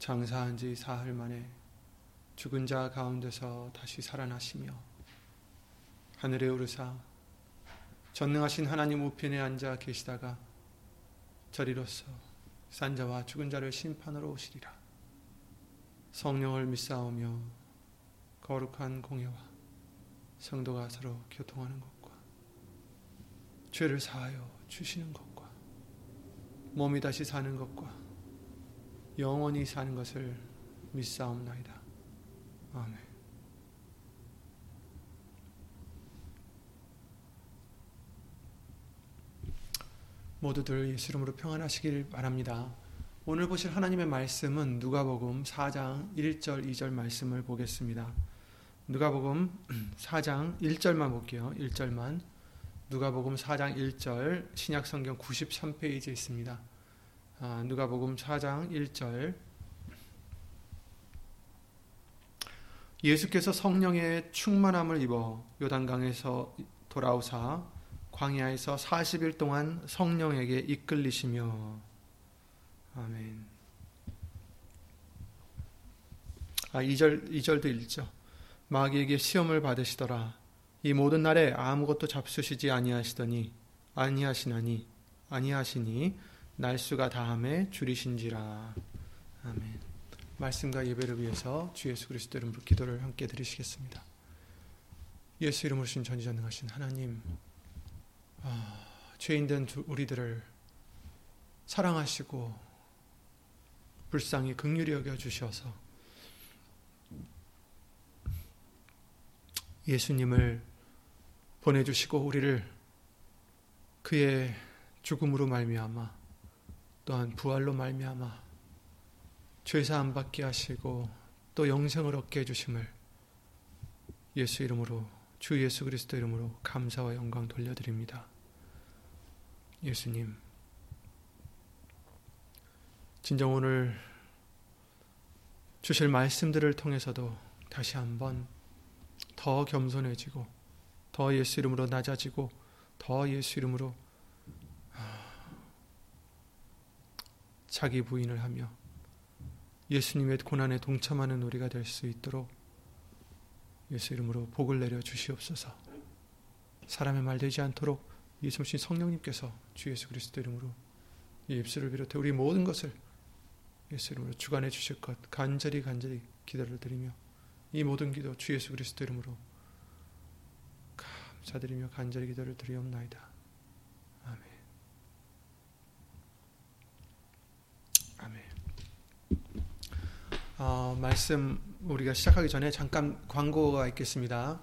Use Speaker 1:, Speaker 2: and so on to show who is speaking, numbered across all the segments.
Speaker 1: 장사한 지 사흘 만에 죽은 자 가운데서 다시 살아나시며 하늘에 오르사 전능하신 하나님 우편에 앉아 계시다가 저리로서 산 자와 죽은 자를 심판으로 오시리라. 성령을 믿사오며 거룩한 공예와 성도가 서로 교통하는 것과 죄를 사하여 주시는 것과 몸이 다시 사는 것과 영원히 사는 것을 믿사옵나이다. 아멘. 모두들 예수 이름으로 평안하시길 바랍니다. 오늘 보실 하나님의 말씀은 누가복음 4장 1절 2절 말씀을 보겠습니다. 누가복음 4장 1절만 볼게요. 1절만. 누가복음 4장 1절 신약 성경 93페이지에 있습니다. 아, 누가복음 4장 1절 예수께서 성령의 충만함을 입어 요단강에서 돌아오사 광야에서 40일 동안 성령에게 이끌리시며 아멘. 아, 2절 2절도 읽죠. 마귀에게 시험을 받으시더라. 이 모든 날에 아무것도 잡수시지 아니하시더니 아니하시나니 아니하시니 날수가 다함에 줄이신지라. 아멘. 말씀과 예배를 위해서 주 예수 그리스도 이름으로 기도를 함께 드리시겠습니다. 예수 이름으로 신 전지전능하신 하나님, 아, 죄인된 우리들을 사랑하시고 불쌍히 극률히 여겨 주셔서 예수님을 보내주시고 우리를 그의 죽음으로 말미암아 또한 부활로 말미암아 죄사함 받게 하시고 또 영생을 얻게 해 주심을 예수 이름으로 주 예수 그리스도 이름으로 감사와 영광 돌려드립니다. 예수님, 진정 오늘 주실 말씀들을 통해서도 다시 한번 더 겸손해지고 더 예수 이름으로 낮아지고 더 예수 이름으로 자기 부인을 하며 예수님의 고난에 동참하는 우리가 될 수 있도록 예수 이름으로 복을 내려 주시옵소서. 사람의 말 되지 않도록 예수님 성령님께서 주 예수 그리스도 이름으로 이 입술을 비롯해 우리 모든 것을 예수 이름으로 주관해 주실 것 간절히 간절히 기도를 드리며 이 모든 기도 주 예수 그리스도 이름으로 감사드리며 간절히 기도를 드리옵나이다. 어, 말씀 우리가 시작하기 전에 잠깐 광고가 있겠습니다.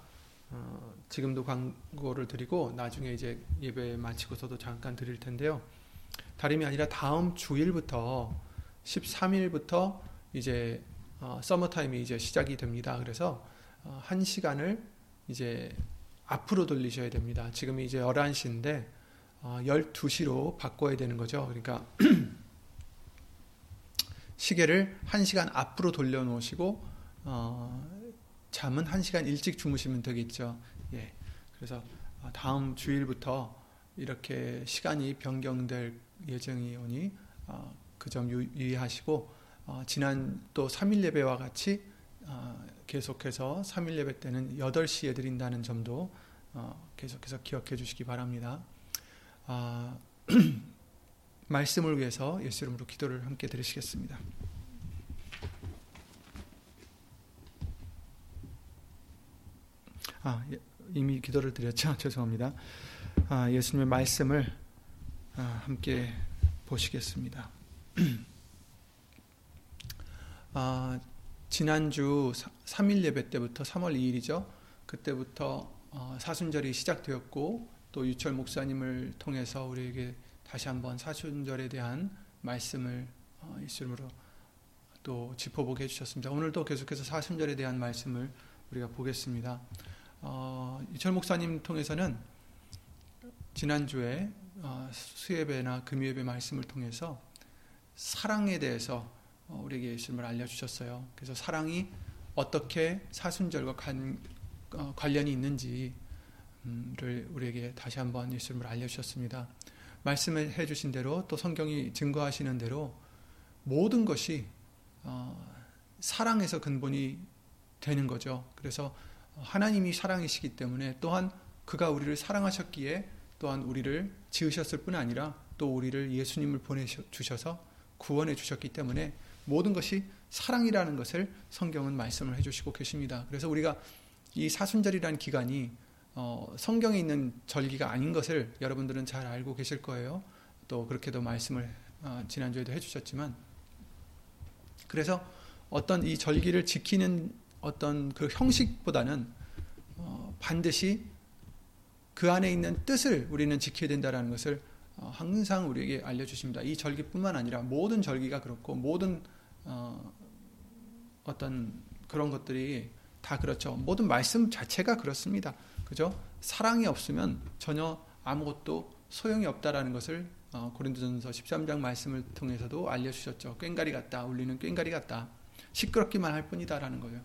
Speaker 1: 어, 지금도 광고를 드리고 나중에 이제 예배 마치고서도 잠깐 드릴 텐데요. 다름이 아니라 다음 주일부터 13일부터 이제 어, 서머 타임이 이제 시작이 됩니다. 그래서 어, 한 시간을 이제 앞으로 돌리셔야 됩니다. 지금 이제 11시인데 어, 12시로 바꿔야 되는 거죠. 그러니까 시계를 1시간 앞으로 돌려놓으시고 어, 잠은 1시간 일찍 주무시면 되겠죠. 예. 그래서 어, 다음 주일부터 이렇게 시간이 변경될 예정이 오니 어, 그점 유의하시고 어, 지난 또 3일 예배와 같이 어, 계속해서 3일 예배 때는 8시에 드린다는 점도 어, 계속해서 기억해 주시기 바랍니다. 아, 말씀을 위해서 예수 이름으로 기도를 함께 드리시겠습니다. 아, 예, 이미 기도를 드렸죠. 죄송합니다. 아, 예수님의 말씀을 아, 함께 보시겠습니다. 아, 지난주 3일 예배 때부터 3월 2일이죠. 그때부터 어, 사순절이 시작되었고 또 유철 목사님을 통해서 우리에게 다시 한번 사순절에 대한 말씀을 어, 예수 이름으로 또 짚어보게 해주셨습니다. 오늘도 계속해서 사순절에 대한 말씀을 우리가 보겠습니다. 어, 이철 목사님 통해서는 지난주에 어, 수예배나 금요예배 말씀을 통해서 사랑에 대해서 어, 우리에게 예수님을 알려주셨어요. 그래서 사랑이 어떻게 사순절과 관, 어, 관련이 있는지를 우리에게 다시 한번 예수님을 알려주셨습니다. 말씀을 해주신 대로 또 성경이 증거하시는 대로 모든 것이 어, 사랑에서 근본이 되는 거죠. 그래서 하나님이 사랑이시기 때문에 또한 그가 우리를 사랑하셨기에 또한 우리를 지으셨을 뿐 아니라 또 우리를 예수님을 보내주셔서 구원해 주셨기 때문에 모든 것이 사랑이라는 것을 성경은 말씀을 해주시고 계십니다. 그래서 우리가 이 사순절이라는 기간이 어, 성경에 있는 절기가 아닌 것을 여러분들은 잘 알고 계실 거예요. 또 그렇게도 말씀을 어, 지난주에도 해주셨지만 그래서 어떤 이 절기를 지키는 어떤 그 형식보다는 어, 반드시 그 안에 있는 뜻을 우리는 지켜야 된다는 것을 어, 항상 우리에게 알려주십니다. 이 절기뿐만 아니라 모든 절기가 그렇고 모든 어, 어떤 그런 것들이 다 그렇죠. 모든 말씀 자체가 그렇습니다. 그죠? 사랑이 없으면 전혀 아무것도 소용이 없다라는 것을 어, 고린도전서 13장 말씀을 통해서도 알려주셨죠. 꽹가리 같다. 울리는 꽹가리 같다. 시끄럽기만 할 뿐이다라는 거예요.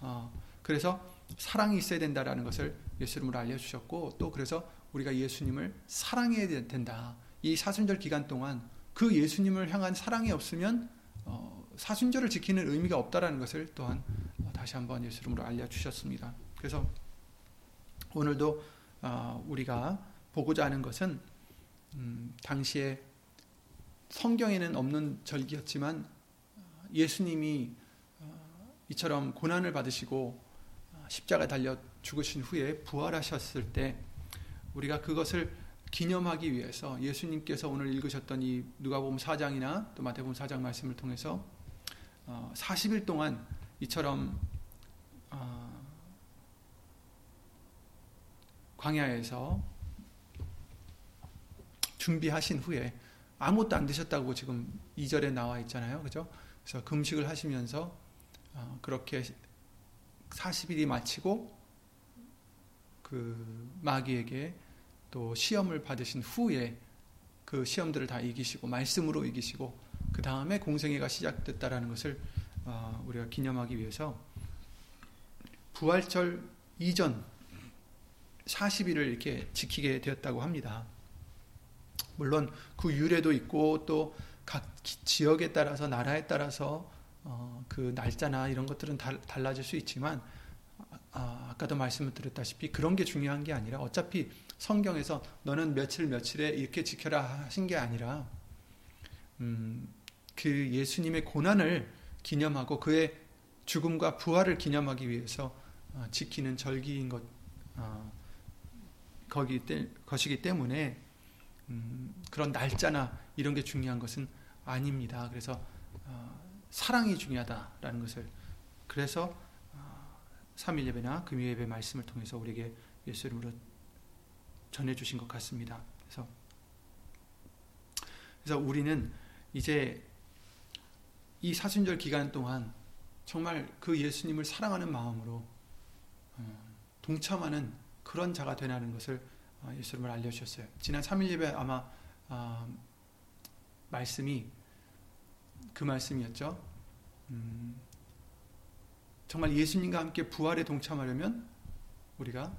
Speaker 1: 어, 그래서 사랑이 있어야 된다라는 것을 예수님으로 알려주셨고 또 그래서 우리가 예수님을 사랑해야 된다. 이 사순절 기간 동안 그 예수님을 향한 사랑이 없으면 어, 사순절을 지키는 의미가 없다라는 것을 또한 어, 다시 한번 예수님으로 알려주셨습니다. 그래서 오늘도 어, 우리가 보고자 하는 것은 음, 당시에 성경에는 없는 절기였지만 어, 예수님이 어, 이처럼 고난을 받으시고 어, 십자가 달려 죽으신 후에 부활하셨을 때 우리가 그것을 기념하기 위해서 예수님께서 오늘 읽으셨던 이 누가복음 4장이나 또 마태복음 4장 말씀을 통해서 40일 동안 이처럼 광야에서 준비하신 후에 아무것도 안 드셨다고 지금 2절에 나와 있잖아요. 그죠? 그래서 금식을 하시면서 그렇게 40일이 마치고 그 마귀에게 또 시험을 받으신 후에 그 시험들을 다 이기시고 말씀으로 이기시고 그 다음에 공생애가 시작됐다라는 것을 어, 우리가 기념하기 위해서 부활절 이전 40일을 이렇게 지키게 되었다고 합니다. 물론 그 유래도 있고 또 각 지역에 따라서 나라에 따라서 어, 그 날짜나 이런 것들은 달라질 수 있지만 아, 아까도 말씀을 드렸다시피 그런 게 중요한 게 아니라 어차피 성경에서 너는 며칠 며칠에 이렇게 지켜라 하신 게 아니라 음, 그 예수님의 고난을 기념하고 그의 죽음과 부활을 기념하기 위해서 어, 지키는 절기인 것 어, 거기 때, 것이기 때문에 음, 그런 날짜나 이런 게 중요한 것은 아닙니다. 그래서 어, 사랑이 중요하다라는 것을 그래서 3일 예배나 금요 예배 말씀을 통해서 우리에게 예수 이름으로 전해 주신 것 같습니다. 그래서 그래서 우리는 이제 이 사순절 기간 동안 정말 그 예수님을 사랑하는 마음으로 어, 동참하는 그런 자가 되라는 것을 어, 예수님을 알려주셨어요. 지난 3일 예배 아마 어, 말씀이 그 말씀이었죠. 음, 정말 예수님과 함께 부활에 동참하려면 우리가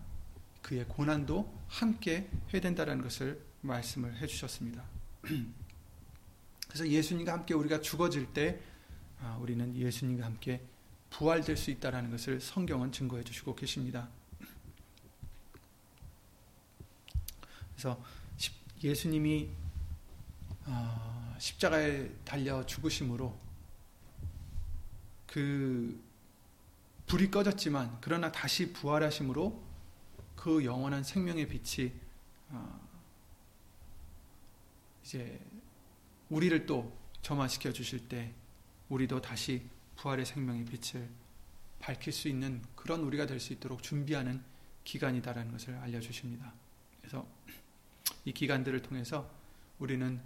Speaker 1: 그의 고난도 함께 해야 된다는 것을 말씀을 해주셨습니다. 그래서 예수님과 함께 우리가 죽어질 때 아, 우리는 예수님과 함께 부활될 수 있다는 것을 성경은 증거해 주시고 계십니다. 그래서 예수님이 아, 십자가에 달려 죽으심으로 그 불이 꺼졌지만 그러나 다시 부활하심으로 그 영원한 생명의 빛이 어, 이제 우리를 또 점화시켜 주실 때 우리도 다시 부활의 생명의 빛을 밝힐 수 있는 그런 우리가 될 수 있도록 준비하는 기간이다라는 것을 알려 주십니다. 그래서 이 기간들을 통해서 우리는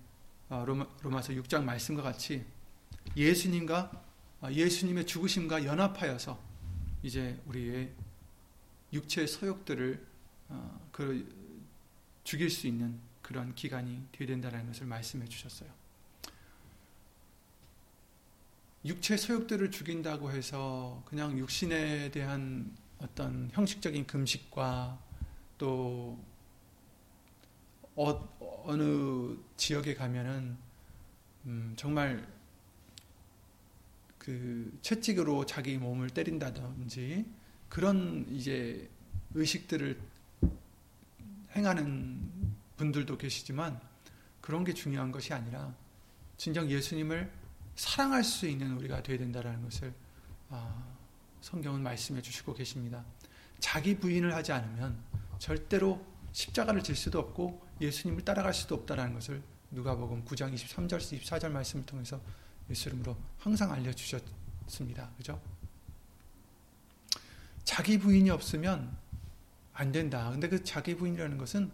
Speaker 1: 어, 로마서 6장 말씀과 같이 예수님과 아, 예수님의 죽으심과 연합하여서 이제 우리의 육체의 소욕들을 어, 그 죽일 수 있는 그런 기간이 되어야 된다는 것을 말씀해 주셨어요. 육체 소욕들을 죽인다고 해서 그냥 육신에 대한 어떤 형식적인 금식과 또 어, 느 지역에 가면은 음, 정말 그 채찍으로 자기 몸을 때린다든지 그런 이제 의식들을 행하는 분들도 계시지만 그런 게 중요한 것이 아니라 진정 예수님을 사랑할 수 있는 우리가 되어야 된다는 것을 아, 성경은 말씀해 주시고 계십니다. 자기 부인을 하지 않으면 절대로 십자가를 질 수도 없고 예수님을 따라갈 수도 없다는 것을 누가복음 9장 23절 24절 말씀을 통해서 예수 이름으로 항상 알려 주셨습니다. 그죠? 자기 부인이 없으면 안 된다. 근데 그 자기 부인이라는 것은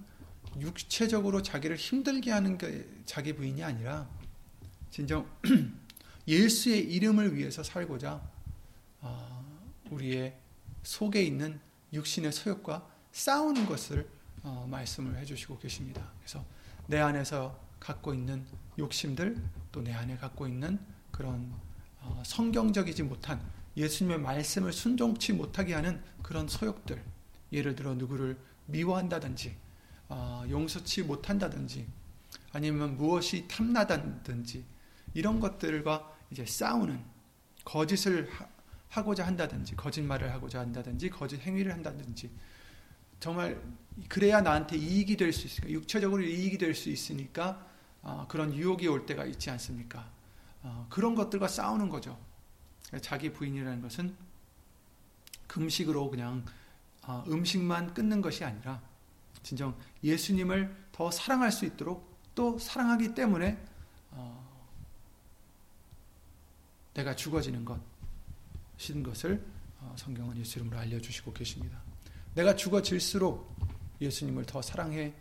Speaker 1: 육체적으로 자기를 힘들게 하는 게 자기 부인이 아니라 진정 예수의 이름을 위해서 살고자 아, 우리의 속에 있는 육신의 소욕과 싸우는 것을 어, 말씀을 해주시고 계십니다. 그래서 내 안에서 갖고 있는 욕심들 또 내 안에 갖고 있는 그런 어, 성경적이지 못한 예수님의 말씀을 순종치 못하게 하는 그런 소욕들 예를 들어 누구를 미워한다든지 어, 용서치 못한다든지 아니면 무엇이 탐나다든지 이런 것들과 이제 싸우는 거짓을 하고자 한다든지 거짓말을 하고자 한다든지 거짓 행위를 한다든지 정말 그래야 나한테 이익이 될 수 있으니까 육체적으로 이익이 될 수 있으니까 어, 그런 유혹이 올 때가 있지 않습니까? 어, 그런 것들과 싸우는 거죠. 자기 부인이라는 것은 금식으로 그냥 어, 음식만 끊는 것이 아니라 진정 예수님을 더 사랑할 수 있도록 또 사랑하기 때문에 어, 내가 죽어지는 것인 것을 어, 성경은 예수 이름으로 알려주시고 계십니다. 내가 죽어질수록 예수님을 더 사랑해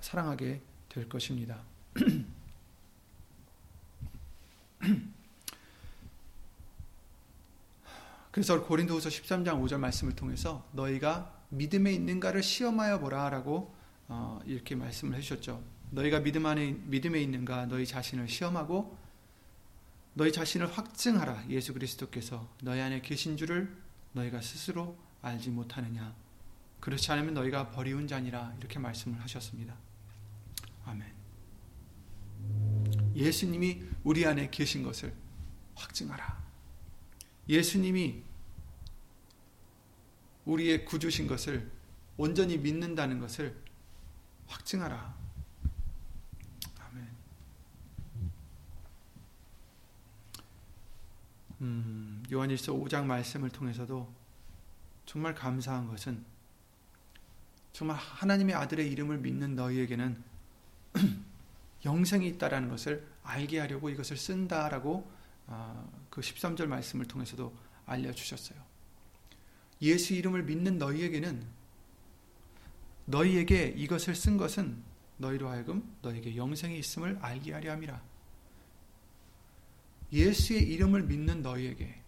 Speaker 1: 사랑하게 될 것입니다. 그래서 고린도후서 13장 5절 말씀을 통해서 너희가 믿음에 있는가를 시험하여 보라라고 어, 이렇게 말씀을 해주셨죠. 너희가 믿음 안에 믿음에 있는가 너희 자신을 시험하고 너희 자신을 확증하라. 예수 그리스도께서 너희 안에 계신 줄을 너희가 스스로 알지 못하느냐. 그렇지 않으면 너희가 버리운 자니라 이렇게 말씀을 하셨습니다. 아멘. 예수님이 우리 안에 계신 것을 확증하라. 예수님이 우리의 구주신 것을 온전히 믿는다는 것을 확증하라. 아멘. 음, 요한일서 5장 말씀을 통해서도 정말 감사한 것은 정말 하나님의 아들의 이름을 믿는 너희에게는 영생이 있다라는 것을 알게 하려고 이것을 쓴다라고 아, 그 13절 말씀을 통해서도 알려주셨어요. 예수 이름을 믿는 너희에게는 너희에게 이것을 쓴 것은 너희로 하여금 너에게 영생이 있음을 알게 하려 함이라. 예수의 이름을 믿는 너희에게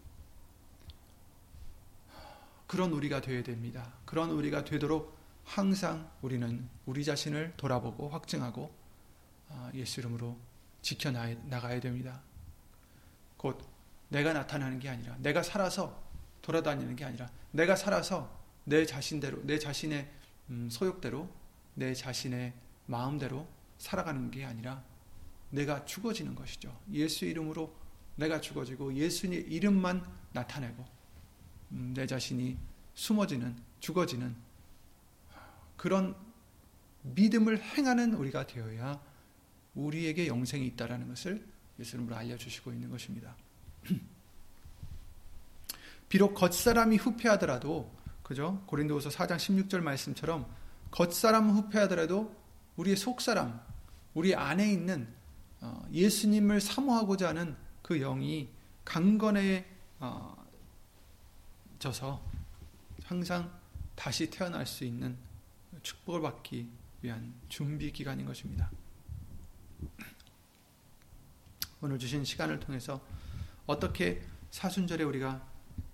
Speaker 1: 그런 우리가 되어야 됩니다. 그런 우리가 되도록 항상 우리는 우리 자신을 돌아보고 확증하고 아, 예수 이름으로 지켜나가야 됩니다. 곧 내가 나타나는 게 아니라 내가 살아서 돌아다니는 게 아니라 내가 살아서 내 자신대로 내 자신의 음, 소욕대로 내 자신의 마음대로 살아가는 게 아니라 내가 죽어지는 것이죠. 예수 이름으로 내가 죽어지고 예수의 이름만 나타내고 음, 내 자신이 숨어지는 죽어지는 그런 믿음을 행하는 우리가 되어야 우리에게 영생이 있다라는 것을 예수님으로 알려주시고 있는 것입니다. 비록 겉사람이 후패하더라도 그죠? 고린도후서 4장 16절 말씀처럼 겉사람 후패하더라도 우리의 속사람, 우리 안에 있는 어, 예수님을 사모하고자 하는 그 영이 강건해져서 어, 항상 다시 태어날 수 있는 축복을 받기 위한 준비 기간인 것입니다. 오늘 주신 시간을 통해서 어떻게 사순절에 우리가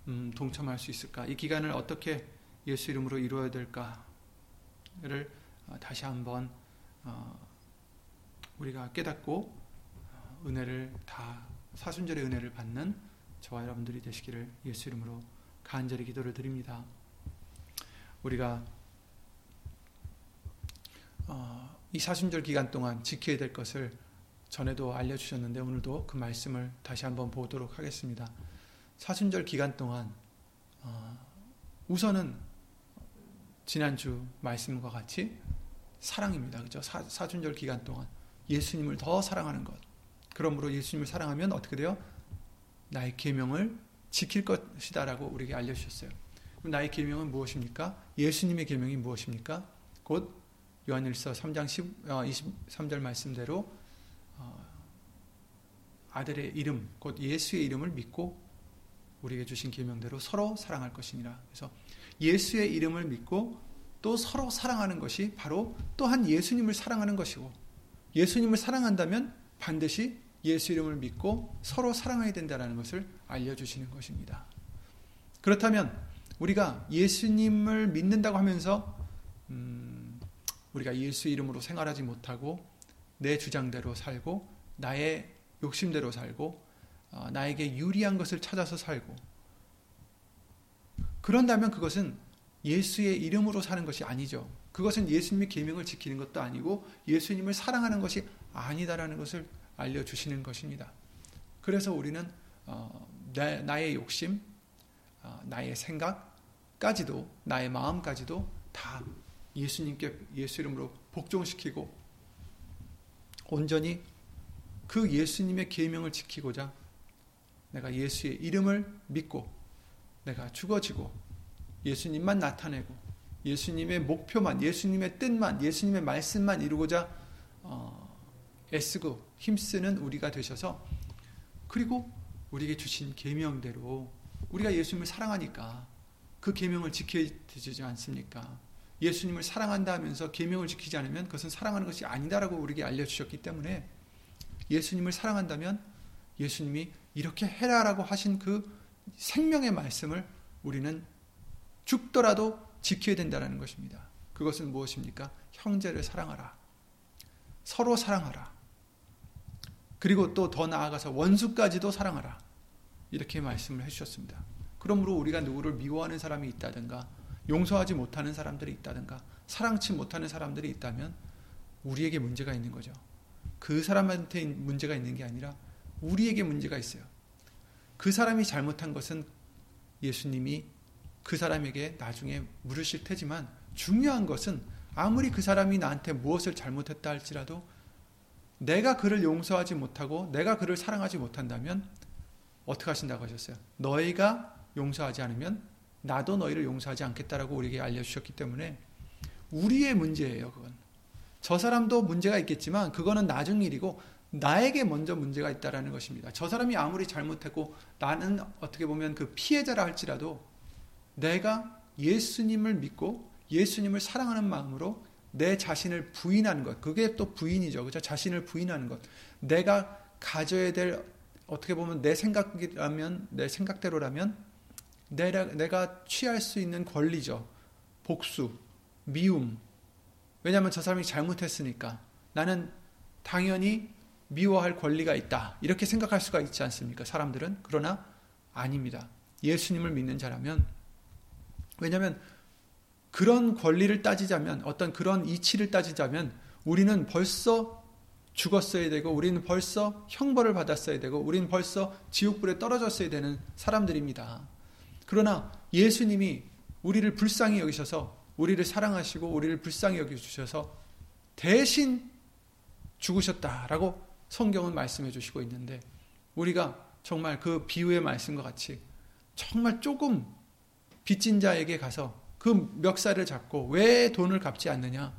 Speaker 1: 음, 동참할 수 있을까? 이 기간을 어떻게 예수 이름으로 이루어야 될까를 어, 다시 한번 어, 우리가 깨닫고 어, 은혜를 다 사순절의 은혜를 받는 저와 여러분들이 되시기를 예수 이름으로 간절히 기도를 드립니다. 우리가 어, 이 사순절 기간 동안 지켜야 될 것을 전에도 알려주셨는데 오늘도 그 말씀을 다시 한번 보도록 하겠습니다. 사순절 기간 동안 어, 우선은 지난주 말씀과 같이 사랑입니다. 그죠? 사, 사순절 기간 동안 예수님을 더 사랑하는 것. 그러므로 예수님을 사랑하면 어떻게 돼요? 나의 계명을 지킬 것이다라고 우리에게 알려주셨어요. 나의 계명은 무엇입니까? 예수님의 계명이 무엇입니까? 곧 요한일서 3장 10, 어, 23절 말씀대로 어, 아들의 이름, 곧 예수의 이름을 믿고 우리에게 주신 계명대로 서로 사랑할 것이니라. 그래서 예수의 이름을 믿고 또 서로 사랑하는 것이 바로 또한 예수님을 사랑하는 것이고 예수님을 사랑한다면 반드시 예수 이름을 믿고 서로 사랑해야 된다는 것을 알려주시는 것입니다. 그렇다면 우리가 예수님을 믿는다고 하면서 음, 우리가 예수 이름으로 생활하지 못하고 내 주장대로 살고 나의 욕심대로 살고 어, 나에게 유리한 것을 찾아서 살고 그런다면 그것은 예수의 이름으로 사는 것이 아니죠. 그것은 예수님의 계명을 지키는 것도 아니고 예수님을 사랑하는 것이 아니다라는 것을 알려 주시는 것입니다. 그래서 우리는 어, 나의 욕심, 어, 나의 생각까지도 나의 마음까지도 다 예수님께 예수 이름으로 복종시키고 온전히 그 예수님의 계명을 지키고자 내가 예수의 이름을 믿고 내가 죽어지고 예수님만 나타내고 예수님의 목표만 예수님의 뜻만 예수님의 말씀만 이루고자 어, 애쓰고 힘쓰는 우리가 되셔서 그리고 우리에게 주신 계명대로 우리가 예수님을 사랑하니까 그 계명을 지켜야 되지 않습니까? 예수님을 사랑한다 하면서 계명을 지키지 않으면 그것은 사랑하는 것이 아니다라고 우리에게 알려주셨기 때문에 예수님을 사랑한다면 예수님이 이렇게 해라라고 하신 그 생명의 말씀을 우리는 죽더라도 지켜야 된다는 것입니다. 그것은 무엇입니까? 형제를 사랑하라. 서로 사랑하라. 그리고 또 더 나아가서 원수까지도 사랑하라. 이렇게 말씀을 해주셨습니다. 그러므로 우리가 누구를 미워하는 사람이 있다든가, 용서하지 못하는 사람들이 있다든가, 사랑치 못하는 사람들이 있다면 우리에게 문제가 있는 거죠. 그 사람한테 문제가 있는 게 아니라 우리에게 문제가 있어요. 그 사람이 잘못한 것은 예수님이 그 사람에게 나중에 물으실 테지만 중요한 것은 아무리 그 사람이 나한테 무엇을 잘못했다 할지라도 내가 그를 용서하지 못하고 내가 그를 사랑하지 못한다면 어떻게 하신다고 하셨어요? 너희가 용서하지 않으면 나도 너희를 용서하지 않겠다라고 우리에게 알려주셨기 때문에 우리의 문제예요, 그건. 저 사람도 문제가 있겠지만 그거는 나중 일이고 나에게 먼저 문제가 있다라는 것입니다. 저 사람이 아무리 잘못했고 나는 어떻게 보면 그 피해자라 할지라도 내가 예수님을 믿고 예수님을 사랑하는 마음으로 내 자신을 부인하는 것. 그게 또 부인이죠. 그죠? 자신을 부인하는 것. 내가 가져야 될 어떻게 보면 내 생각이라면 내 생각대로라면 내가, 내가 취할 수 있는 권리죠. 복수, 미움. 왜냐하면 저 사람이 잘못했으니까 나는 당연히 미워할 권리가 있다. 이렇게 생각할 수가 있지 않습니까? 사람들은. 그러나 아닙니다. 예수님을 믿는 자라면 왜냐하면 그런 권리를 따지자면 어떤 그런 이치를 따지자면 우리는 벌써 죽었어야 되고 우리는 벌써 형벌을 받았어야 되고 우리는 벌써 지옥불에 떨어졌어야 되는 사람들입니다. 그러나 예수님이 우리를 불쌍히 여기셔서 우리를 사랑하시고 우리를 불쌍히 여겨 주셔서 대신 죽으셨다라고 성경은 말씀해 주시고 있는데 우리가 정말 그 비유의 말씀과 같이 정말 조금 빚진 자에게 가서 그 멱살을 잡고 왜 돈을 갚지 않느냐?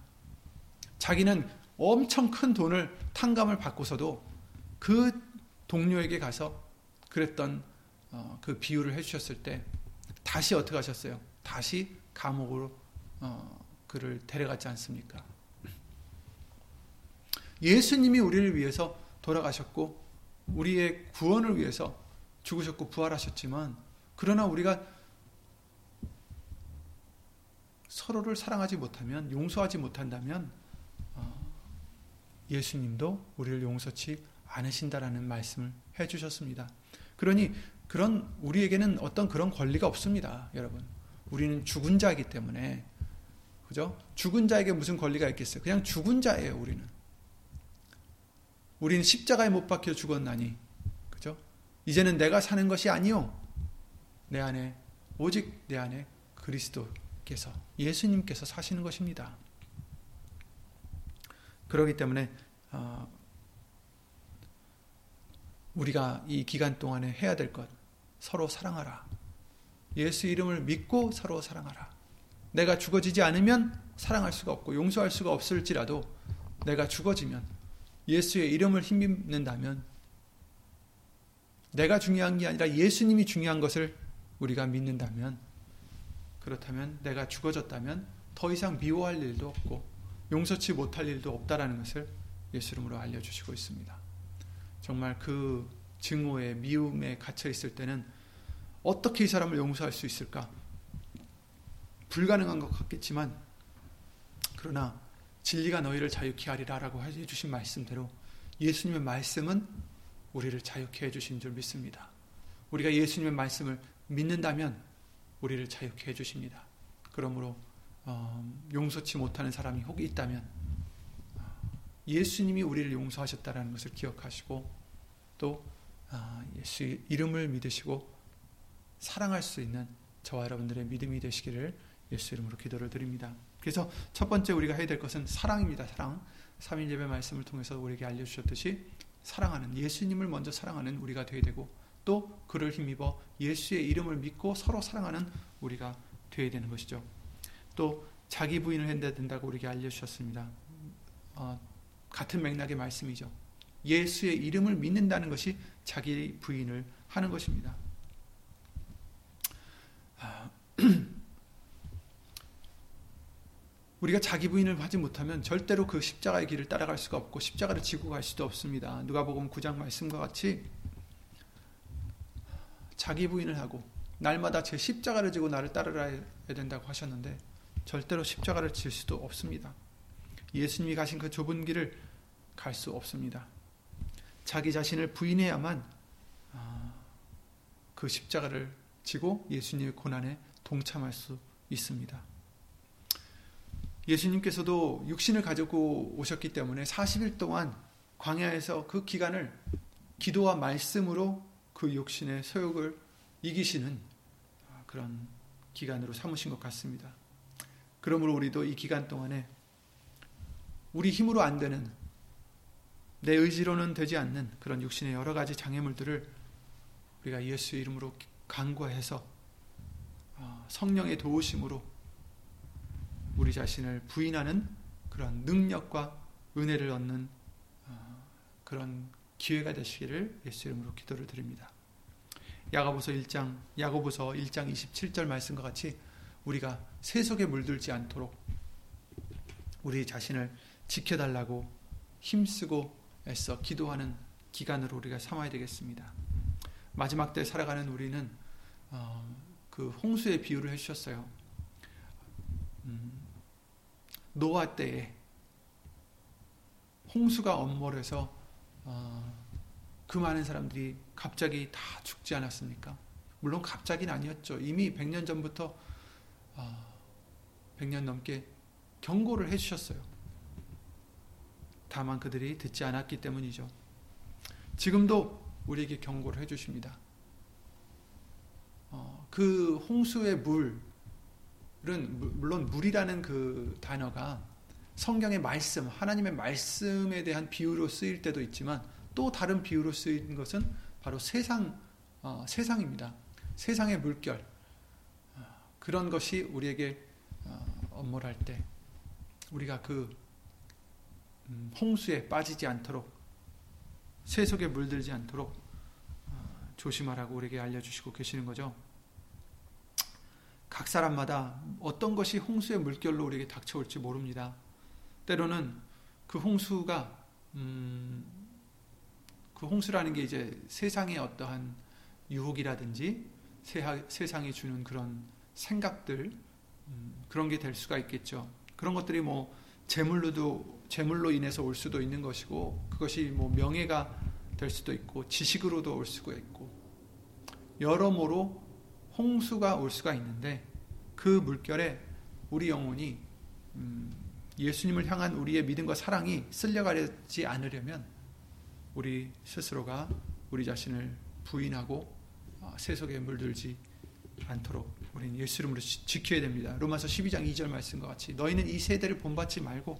Speaker 1: 자기는 엄청 큰 돈을 탕감을 받고서도 그 동료에게 가서 그랬던 어, 그 비유를 해주셨을 때 다시 어떻게 하셨어요? 다시 감옥으로 어, 그를 데려갔지 않습니까? 예수님이 우리를 위해서 돌아가셨고 우리의 구원을 위해서 죽으셨고 부활하셨지만 그러나 우리가 서로를 사랑하지 못하면 용서하지 못한다면 어, 예수님도 우리를 용서치 않으신다라는 말씀을 해 주셨습니다. 그러니 그런 우리에게는 어떤 그런 권리가 없습니다, 여러분. 우리는 죽은 자이기 때문에 그죠? 죽은 자에게 무슨 권리가 있겠어요? 그냥 죽은 자예요, 우리는. 우리는 십자가에 못 박혀 죽었나니. 그죠? 이제는 내가 사는 것이 아니요. 내 안에 오직 내 안에 그리스도께서 예수님께서 사시는 것입니다. 그렇기 때문에 어, 우리가 이 기간 동안에 해야 될 것 서로 사랑하라. 예수 이름을 믿고 서로 사랑하라. 내가 죽어지지 않으면 사랑할 수가 없고 용서할 수가 없을지라도 내가 죽어지면 예수의 이름을 힘입는다면 내가 중요한 게 아니라 예수님이 중요한 것을 우리가 믿는다면 그렇다면 내가 죽어졌다면 더 이상 미워할 일도 없고 용서치 못할 일도 없다라는 것을 예수 이름으로 알려주시고 있습니다. 정말 그 증오에 미움에 갇혀 있을 때는 어떻게 이 사람을 용서할 수 있을까? 불가능한 것 같겠지만 그러나 진리가 너희를 자유케 하리라라고 해 주신 말씀대로 예수님의 말씀은 우리를 자유케 해 주신 줄 믿습니다. 우리가 예수님의 말씀을 믿는다면 우리를 자유케 해 주십니다. 그러므로 어, 용서치 못하는 사람이 혹 있다면 어, 예수님이 우리를 용서하셨다는 것을 기억하시고 또 어, 예수 이름을 믿으시고 사랑할 수 있는 저와 여러분들의 믿음이 되시기를 예수 이름으로 기도를 드립니다. 그래서 첫 번째 우리가 해야 될 것은 사랑입니다. 사랑. 3일 예배 말씀을 통해서 우리에게 알려주셨듯이 사랑하는 예수님을 먼저 사랑하는 우리가 되어야 되고 또 그를 힘입어 예수의 이름을 믿고 서로 사랑하는 우리가 되어야 되는 것이죠. 또 자기 부인을 해야 된다고 우리에게 알려주셨습니다. 어, 같은 맥락의 말씀이죠. 예수의 이름을 믿는다는 것이 자기 부인을 하는 것입니다. 아, 우리가 자기 부인을 하지 못하면 절대로 그 십자가의 길을 따라갈 수가 없고 십자가를 지고 갈 수도 없습니다. 누가복음 9장 말씀과 같이 자기 부인을 하고 날마다 제 십자가를 지고 나를 따르야 된다고 하셨는데 절대로 십자가를 질 수도 없습니다. 예수님이 가신 그 좁은 길을 갈 수 없습니다. 자기 자신을 부인해야만 아, 그 십자가를 지고 예수님의 고난에 동참할 수 있습니다. 예수님께서도 육신을 가지고 오셨기 때문에 40일 동안 광야에서 그 기간을 기도와 말씀으로 그 육신의 소욕을 이기시는 그런 기간으로 삼으신 것 같습니다. 그러므로 우리도 이 기간 동안에 우리 힘으로 안 되는 내 의지로는 되지 않는 그런 육신의 여러 가지 장애물들을 우리가 예수 이름으로 간과해서 어, 성령의 도우심으로 우리 자신을 부인하는 그런 능력과 은혜를 얻는 어, 그런 기회가 되시기를 예수 이름으로 기도를 드립니다. 야고보서 1장 야고보서 1장 27절 말씀과 같이 우리가 세속에 물들지 않도록 우리 자신을 지켜달라고 힘쓰고 애써 기도하는 기간으로 우리가 삼아야 되겠습니다. 마지막 때 살아가는 우리는 어, 그 홍수의 비유를 해주셨어요. 음, 노아 때에 홍수가 엄몰해서 어, 그 많은 사람들이 갑자기 다 죽지 않았습니까? 물론 갑자기는 아니었죠. 이미 100년 전부터 어, 100년 넘게 경고를 해주셨어요. 다만 그들이 듣지 않았기 때문이죠. 지금도 우리에게 경고를 해주십니다. 어, 그 홍수의 물, 물론 물이라는 그 단어가 성경의 말씀, 하나님의 말씀에 대한 비유로 쓰일 때도 있지만 또 다른 비유로 쓰인 것은 바로 세상, 어, 세상입니다. 세상의 물결. 어, 그런 것이 우리에게 어, 업무를 할때 우리가 그 음, 홍수에 빠지지 않도록 세속에 물들지 않도록 어, 조심하라고 우리에게 알려주시고 계시는 거죠. 각 사람마다 어떤 것이 홍수의 물결로 우리에게 닥쳐올지 모릅니다. 때로는 그 홍수가 음, 그 홍수라는 게 이제 세상의 어떠한 유혹이라든지 세상이 주는 그런 생각들 음, 그런 게 될 수가 있겠죠. 그런 것들이 뭐 재물로도 재물로 인해서 올 수도 있는 것이고 그것이 뭐 명예가 될 수도 있고 지식으로도 올 수가 있고 여러모로 홍수가 올 수가 있는데 그 물결에 우리 영혼이 음, 예수님을 향한 우리의 믿음과 사랑이 쓸려가지 않으려면 우리 스스로가 우리 자신을 부인하고 어, 세속에 물들지 않도록 우리는 예수 이름으로 지켜야 됩니다. 로마서 12장 2절 말씀과 같이 너희는 이 세대를 본받지 말고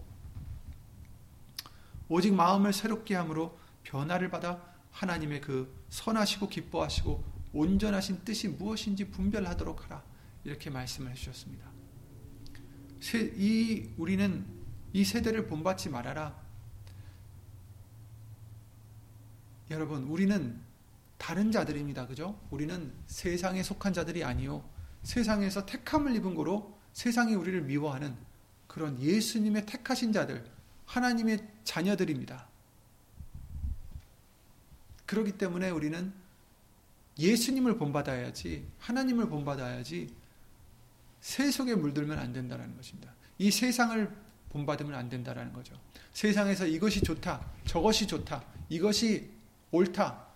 Speaker 1: 오직 마음을 새롭게 함으로 변화를 받아 하나님의 그 선하시고 기뻐하시고 온전하신 뜻이 무엇인지 분별하도록 하라. 이렇게 말씀을 해주셨습니다. 이 우리는 이 세대를 본받지 말아라. 여러분, 우리는 다른 자들입니다. 그죠? 우리는 세상에 속한 자들이 아니요. 세상에서 택함을 입은 거로 세상이 우리를 미워하는 그런 예수님의 택하신 자들, 하나님의 자녀들입니다. 그렇기 때문에 우리는 예수님을 본받아야지 하나님을 본받아야지 세속에 물들면 안 된다는 것입니다. 이 세상을 본받으면 안 된다는 거죠. 세상에서 이것이 좋다, 저것이 좋다, 이것이 옳다,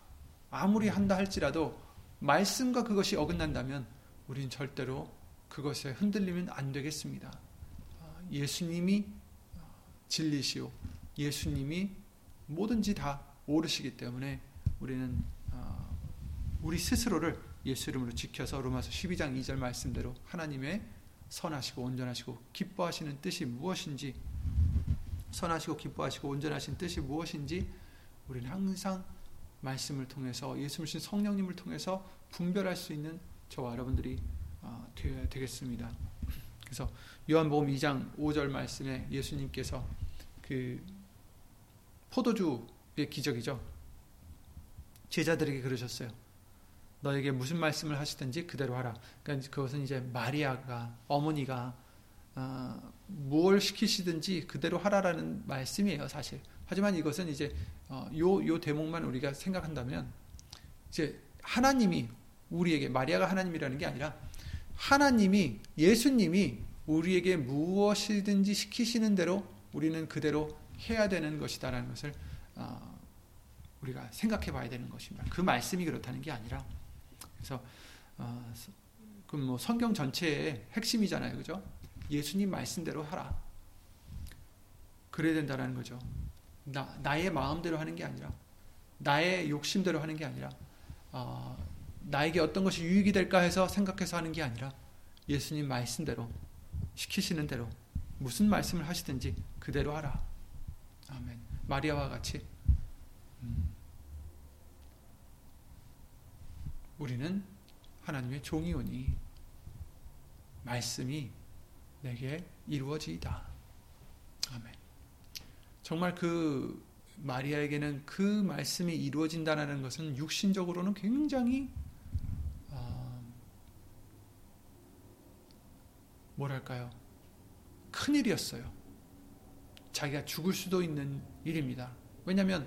Speaker 1: 아무리 한다 할지라도 말씀과 그것이 어긋난다면 우리는 절대로 그것에 흔들리면 안 되겠습니다. 예수님이 진리시오. 예수님이 뭐든지 다 옳으시기 때문에 우리는 우리 스스로를 예수 이름으로 지켜서 로마서 12장 2절 말씀대로 하나님의 선하시고 온전하시고 기뻐하시는 뜻이 무엇인지 선하시고 기뻐하시고 온전하신 뜻이 무엇인지 우리는 항상 말씀을 통해서 예수님 성령님을 통해서 분별할 수 있는 저와 여러분들이 어, 되어야 되겠습니다. 그래서 요한복음 2장 5절 말씀에 예수님께서 그 포도주의 기적이죠. 제자들에게 그러셨어요. 너에게 무슨 말씀을 하시든지 그대로 하라. 그러니까 그것은 이제 마리아가 어머니가 어, 무엇 시키시든지 그대로 하라라는 말씀이에요, 사실. 하지만 이것은 이제 어, 요, 요 대목만 우리가 생각한다면 이제 하나님이 우리에게 마리아가 하나님이라는 게 아니라 하나님이 예수님이 우리에게 무엇이든지 시키시는 대로 우리는 그대로 해야 되는 것이다라는 것을 어, 우리가 생각해 봐야 되는 것입니다. 그 말씀이 그렇다는 게 아니라 그래서 어, 그뭐 성경 전체의 핵심이잖아요, 그죠? 예수님 말씀대로 하라. 그래야 된다라는 거죠. 나 나의 마음대로 하는 게 아니라 나의 욕심대로 하는 게 아니라 어, 나에게 어떤 것이 유익이 될까 해서 생각해서 하는 게 아니라 예수님 말씀대로 시키시는 대로 무슨 말씀을 하시든지 그대로 하라. 아멘. 마리아와 같이 음, 우리는 하나님의 종이오니 말씀이 내게 이루어지이다. 아멘. 정말 그 마리아에게는 그 말씀이 이루어진다는 것은 육신적으로는 굉장히 뭐랄까요? 큰 일이었어요. 자기가 죽을 수도 있는 일입니다. 왜냐하면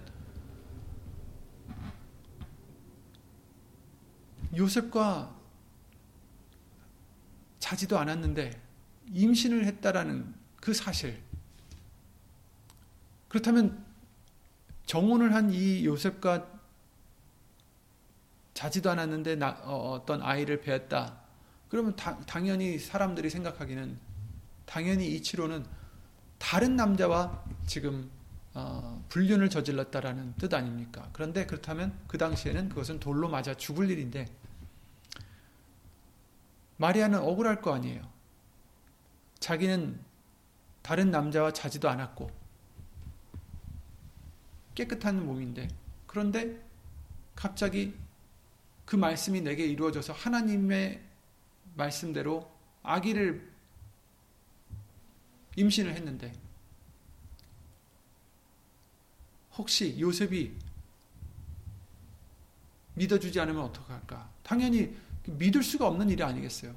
Speaker 1: 요셉과 자지도 않았는데 임신을 했다라는 그 사실. 그렇다면 정혼을 한 이 요셉과 자지도 않았는데 나, 어, 떤 아이를 배웠다. 그러면 다, 당연히 사람들이 생각하기는 당연히 이치로는 다른 남자와 지금 어, 불륜을 저질렀다라는 뜻 아닙니까? 그런데 그렇다면 그 당시에는 그것은 돌로 맞아 죽을 일인데 마리아는 억울할 거 아니에요. 자기는 다른 남자와 자지도 않았고 깨끗한 몸인데 그런데 갑자기 그 말씀이 내게 이루어져서 하나님의 말씀대로 아기를 임신을 했는데 혹시 요셉이 믿어주지 않으면 어떡할까? 당연히 믿을 수가 없는 일이 아니겠어요.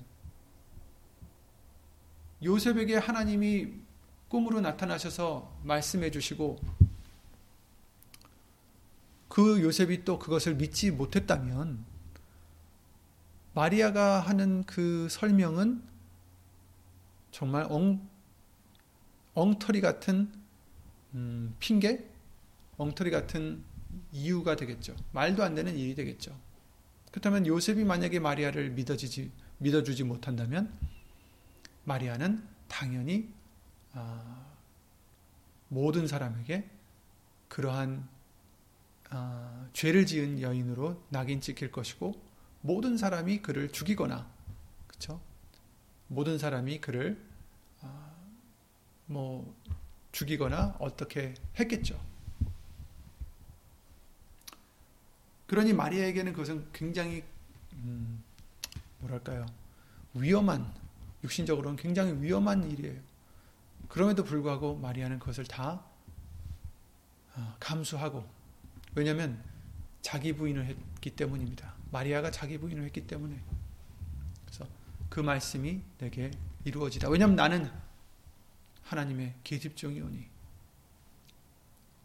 Speaker 1: 요셉에게 하나님이 꿈으로 나타나셔서 말씀해 주시고 그 요셉이 또 그것을 믿지 못했다면 마리아가 하는 그 설명은 정말 엉, 엉터리 같은 음, 핑계, 엉터리 같은 이유가 되겠죠. 말도 안 되는 일이 되겠죠. 그렇다면 요셉이 만약에 마리아를 믿어지지, 믿어주지 못한다면 마리아는 당연히 아, 모든 사람에게 그러한 아, 죄를 지은 여인으로 낙인 찍힐 것이고 모든 사람이 그를 죽이거나 그렇죠? 모든 사람이 그를 아, 뭐 죽이거나 어떻게 했겠죠. 그러니 마리아에게는 그것은 굉장히 음, 뭐랄까요 위험한 육신적으로는 굉장히 위험한 일이에요. 그럼에도 불구하고 마리아는 그것을 다 어, 감수하고 왜냐하면 자기 부인을 했기 때문입니다. 마리아가 자기 부인을 했기 때문에 그래서 그 말씀이 내게 이루어지다. 왜냐하면 나는 하나님의 계집종이오니.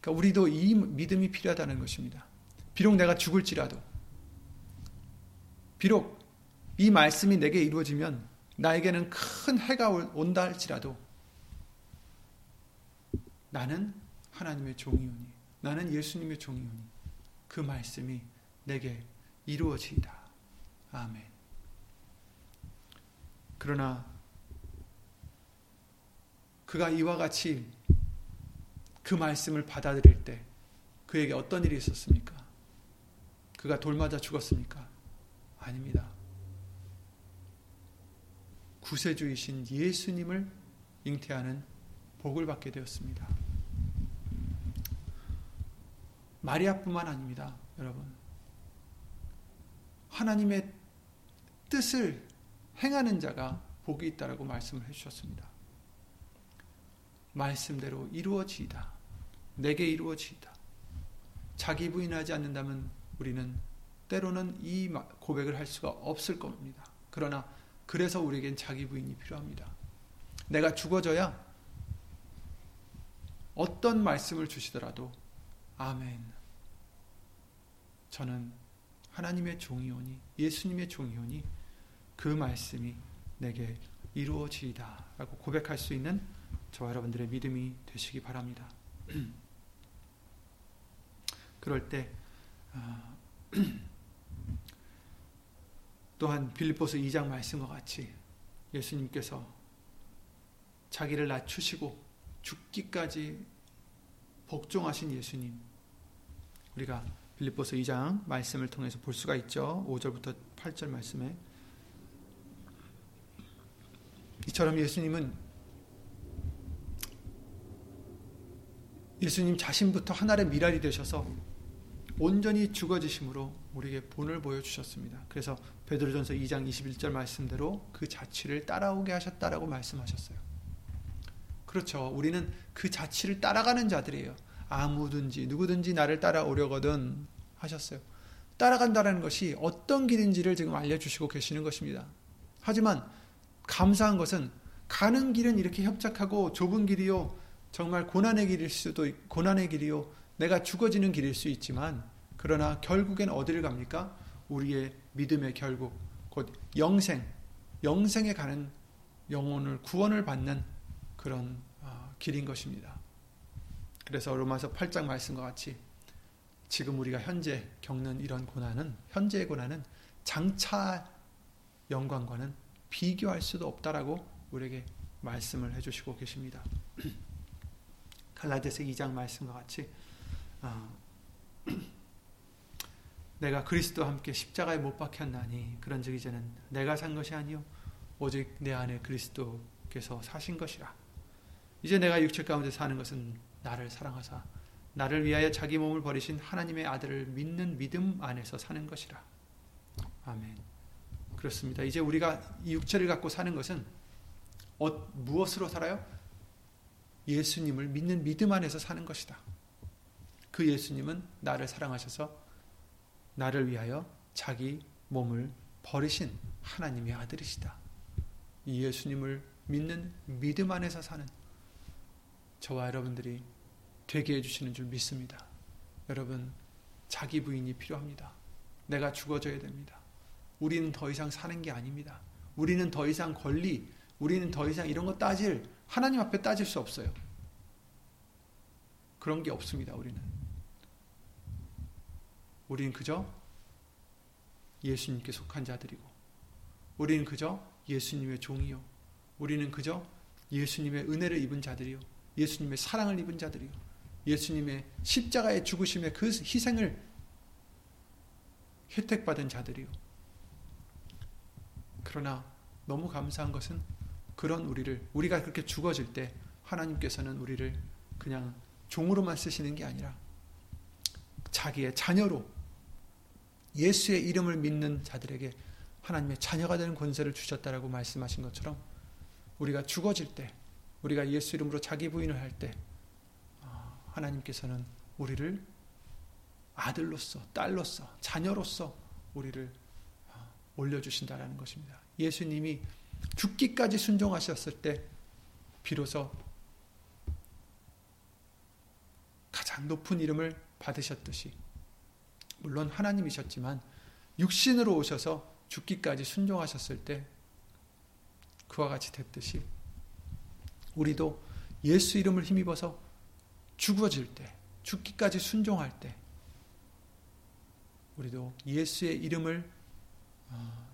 Speaker 1: 그러니까 우리도 이 믿음이 필요하다는 것입니다. 비록 내가 죽을지라도, 비록 이 말씀이 내게 이루어지면 나에게는 큰 해가 온다 할지라도 나는 하나님의 종이오니, 나는 예수님의 종이오니 그 말씀이 내게 이루어지이다. 아멘. 그러나 그가 이와 같이 그 말씀을 받아들일 때 그에게 어떤 일이 있었습니까? 그가 돌맞아 죽었습니까? 아닙니다. 구세주이신 예수님을 잉태하는 복을 받게 되었습니다. 마리아뿐만 아닙니다, 여러분. 하나님의 뜻을 행하는 자가 복이 있다라고 말씀을 해주셨습니다. 말씀대로 이루어지이다. 내게 이루어지이다. 자기 부인하지 않는다면 우리는 때로는 이 고백을 할 수가 없을 겁니다. 그러나 그래서 우리에겐 자기 부인이 필요합니다. 내가 죽어져야 어떤 말씀을 주시더라도 아멘. 저는 하나님의 종이오니 예수님의 종이오니 그 말씀이 내게 이루어지이다 라고 고백할 수 있는 저와 여러분들의 믿음이 되시기 바랍니다. 그럴 때 어, 또한 빌립보서 2장 말씀과 같이 예수님께서 자기를 낮추시고 죽기까지 복종하신 예수님 우리가 빌립보서 2장 말씀을 통해서 볼 수가 있죠. 5절부터 8절 말씀에 이처럼 예수님은 예수님 자신부터 하나의 미랄이 되셔서 온전히 죽어지심으로 우리에게 본을 보여주셨습니다. 그래서 베드로전서 2장 21절 말씀대로 그 자취를 따라오게 하셨다라고 말씀하셨어요. 그렇죠. 우리는 그 자취를 따라가는 자들이에요. 아무든지 누구든지 나를 따라오려거든 하셨어요. 따라간다는 것이 어떤 길인지를 지금 알려주시고 계시는 것입니다. 하지만 감사한 것은 가는 길은 이렇게 협착하고 좁은 길이요. 정말 고난의 길일 수도 고난의 길이요. 내가 죽어지는 길일 수 있지만 그러나 결국엔 어디를 갑니까? 우리의 믿음의 결국 곧 영생, 영생에 가는 영혼을 구원을 받는 그런 어, 길인 것입니다. 그래서 로마서 8장 말씀과 같이 지금 우리가 현재 겪는 이런 고난은 현재의 고난은 장차 영광과는 비교할 수도 없다라고 우리에게 말씀을 해주시고 계십니다. 갈라디아서 2장 말씀과 같이 어, 내가 그리스도와 함께 십자가에 못 박혔나니 그런즉 이제는 내가 산 것이 아니요 오직 내 안에 그리스도께서 사신 것이라 이제 내가 육체 가운데 사는 것은 나를 사랑하사 나를 위하여 자기 몸을 버리신 하나님의 아들을 믿는 믿음 안에서 사는 것이라 아멘 그렇습니다 이제 우리가 이 육체를 갖고 사는 것은 어, 무엇으로 살아요? 예수님을 믿는 믿음 안에서 사는 것이다 그 예수님은 나를 사랑하셔서 나를 위하여 자기 몸을 버리신 하나님의 아들이시다. 이 예수님을 믿는 믿음 안에서 사는 저와 여러분들이 되게 해주시는 줄 믿습니다. 여러분, 자기 부인이 필요합니다. 내가 죽어져야 됩니다. 우리는 더 이상 사는 게 아닙니다. 우리는 더 이상 권리, 우리는 더 이상 이런 거 따질, 하나님 앞에 따질 수 없어요. 그런 게 없습니다, 우리는. 우리는 그저 예수님께 속한 자들이고, 우리는 그저 예수님의 종이요. 우리는 그저 예수님의 은혜를 입은 자들이요. 예수님의 사랑을 입은 자들이요. 예수님의 십자가의 죽으심의 그 희생을 혜택받은 자들이요. 그러나 너무 감사한 것은 그런 우리를 우리가 그렇게 죽어질 때 하나님께서는 우리를 그냥 종으로만 쓰시는 게 아니라 자기의 자녀로 예수의 이름을 믿는 자들에게 하나님의 자녀가 되는 권세를 주셨다라고 말씀하신 것처럼 우리가 죽어질 때 우리가 예수 이름으로 자기 부인을 할때 아, 하나님께서는 우리를 아들로서 딸로서 자녀로서 우리를 아, 올려주신다라는 것입니다. 예수님이 죽기까지 순종하셨을 때 비로소 가장 높은 이름을 받으셨듯이 물론 하나님이셨지만 육신으로 오셔서 죽기까지 순종하셨을 때 그와 같이 됐듯이 우리도 예수 이름을 힘입어서 죽어질 때 죽기까지 순종할 때 우리도 예수의 이름을 어,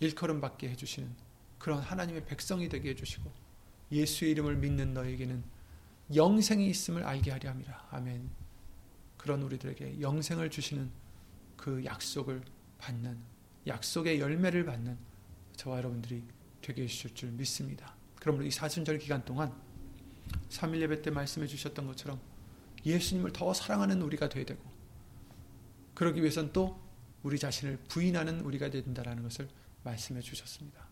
Speaker 1: 일컬음 받게 해주시는 그런 하나님의 백성이 되게 해주시고 예수의 이름을 믿는 너에게는 영생이 있음을 알게 하려 함이라. 아멘. 그런 우리들에게 영생을 주시는 그 약속을 받는 약속의 열매를 받는 저와 여러분들이 되게 해주실 줄 믿습니다. 그러므로 이 사순절 기간 동안 3일 예배 때 말씀해 주셨던 것처럼 예수님을 더 사랑하는 우리가 되어야 되고 그러기 위해서는 또 우리 자신을 부인하는 우리가 된다라는 것을 말씀해 주셨습니다.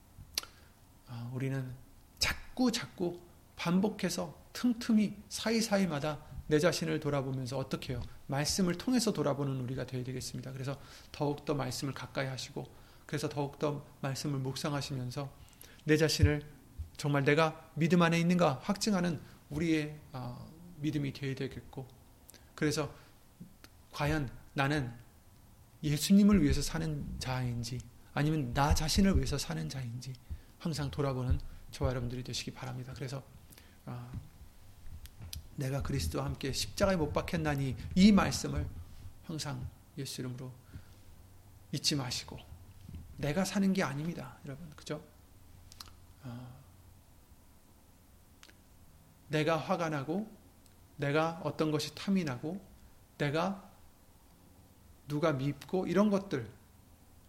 Speaker 1: 아, 우리는 자꾸 자꾸 반복해서 틈틈이 사이사이마다 내 자신을 돌아보면서 어떻게 해요? 말씀을 통해서 돌아보는 우리가 되어야 되겠습니다. 그래서 더욱더 말씀을 가까이 하시고 그래서 더욱더 말씀을 묵상하시면서 내 자신을 정말 내가 믿음 안에 있는가 확증하는 우리의 어, 믿음이 되어야 되겠고 그래서 과연 나는 예수님을 위해서 사는 자인지 아니면 나 자신을 위해서 사는 자인지 항상 돌아보는 저와 여러분들이 되시기 바랍니다. 그래서 어, 내가 그리스도와 함께 십자가에 못 박혔나니 이 말씀을 항상 예수 이름으로 잊지 마시고 내가 사는 게 아닙니다. 여러분 그죠? 어, 내가 화가 나고 내가 어떤 것이 탐이 나고 내가 누가 밉고 이런 것들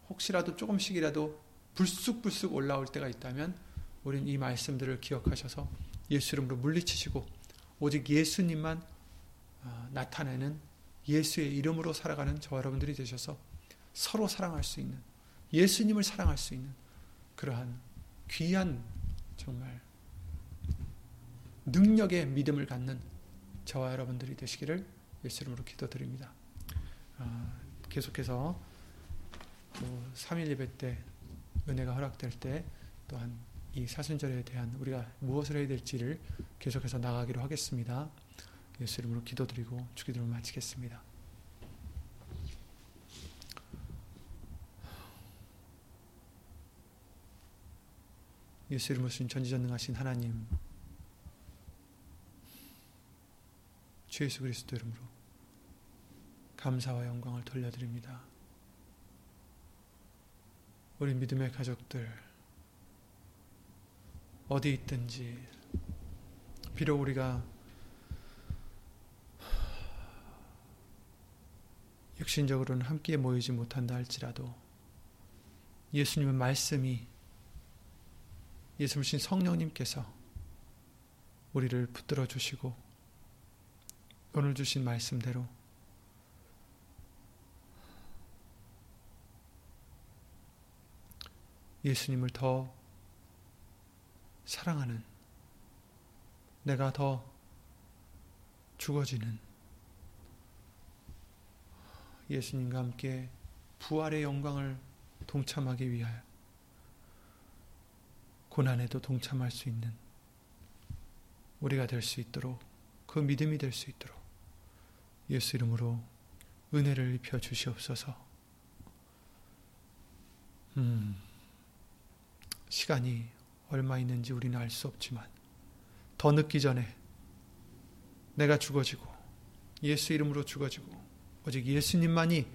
Speaker 1: 혹시라도 조금씩이라도 불쑥불쑥 올라올 때가 있다면 우리는 이 말씀들을 기억하셔서 예수 이름으로 물리치시고 오직 예수님만 아, 나타내는 예수의 이름으로 살아가는 저와 여러분들이 되셔서 서로 사랑할 수 있는 예수님을 사랑할 수 있는 그러한 귀한 정말 능력의 믿음을 갖는 저와 여러분들이 되시기를 예수 이름으로 기도드립니다. 아, 계속해서 3일 예배 때 은혜가 허락될 때 또한 이 사순절에 대한 우리가 무엇을 해야 될지를 계속해서 나가기로 하겠습니다. 예수 이름으로 기도드리고 주기도를 마치겠습니다. 예수 이름으로 신 전지전능하신 하나님 주 예수 그리스도 이름으로 감사와 영광을 돌려드립니다. 우리 믿음의 가족들 어디 있든지 비록 우리가 육신적으로는 함께 모이지 못한다 할지라도 예수님의 말씀이 예수님 성령님께서 우리를 붙들어 주시고 오늘 주신 말씀대로. 예수님을 더 사랑하는 내가 더 죽어지는 예수님과 함께 부활의 영광을 동참하기 위하여 고난에도 동참할 수 있는 우리가 될 수 있도록 그 믿음이 될 수 있도록 예수 이름으로 은혜를 입혀 주시옵소서. 음, 시간이 얼마 있는지 우리는 알 수 없지만 더 늦기 전에 내가 죽어지고 예수 이름으로 죽어지고 오직 예수님만이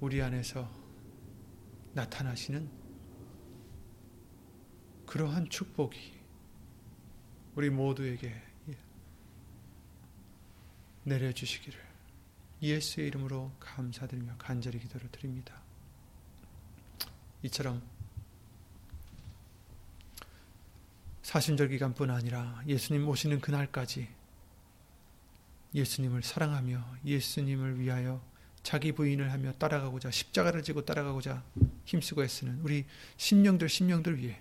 Speaker 1: 우리 안에서 나타나시는 그러한 축복이 우리 모두에게 내려주시기를 예수의 이름으로 감사드리며 간절히 기도를 드립니다. 이처럼 사순절 기간뿐 아니라 예수님 오시는 그날까지 예수님을 사랑하며 예수님을 위하여 자기 부인을 하며 따라가고자 십자가를 지고 따라가고자 힘쓰고 애쓰는 우리 심령들 심령들 위해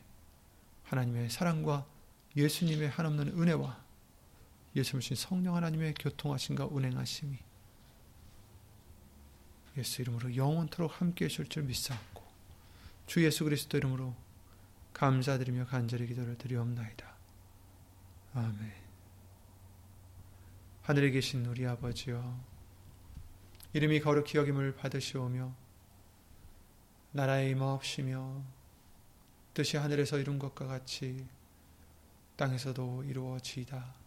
Speaker 1: 하나님의 사랑과 예수님의 한없는 은혜와 예수님 성령 하나님의 교통하심과 운행하심이 예수 이름으로 영원토록 함께 하실 줄 믿사옵고 주 예수 그리스도 이름으로 감사드리며 간절히 기도를 드리옵나이다. 아멘. 하늘에 계신 우리 아버지여 이름이 거룩히 여김을 받으시오며 나라의 임하옵시며 뜻이 하늘에서 이룬 것과 같이 땅에서도 이루어지이다.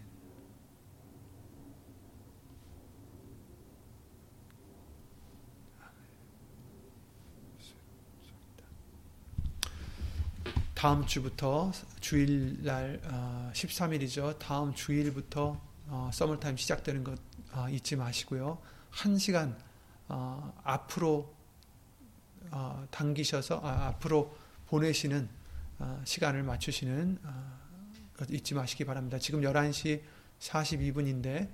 Speaker 1: 다음 주부터 주일날 13일이죠. 어, 다음 주일부터 어, 서머타임 시작되는 것 어, 잊지 마시고요. 한 시간 앞으로 당기셔서 아, 앞으로 보내시는 시간을 맞추시는 잊지 마시기 바랍니다. 지금 11시 42분인데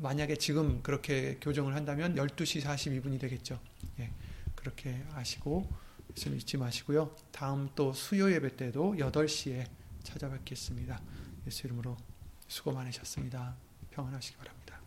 Speaker 1: 만약에 지금 그렇게 교정을 한다면 12시 42분이 되겠죠. 예, 그렇게 아시고 예수님 잊지 마시고요. 다음 또 수요 예배 때도 8시에 찾아뵙겠습니다. 예수 이름으로 수고 많으셨습니다. 평안하시기 바랍니다.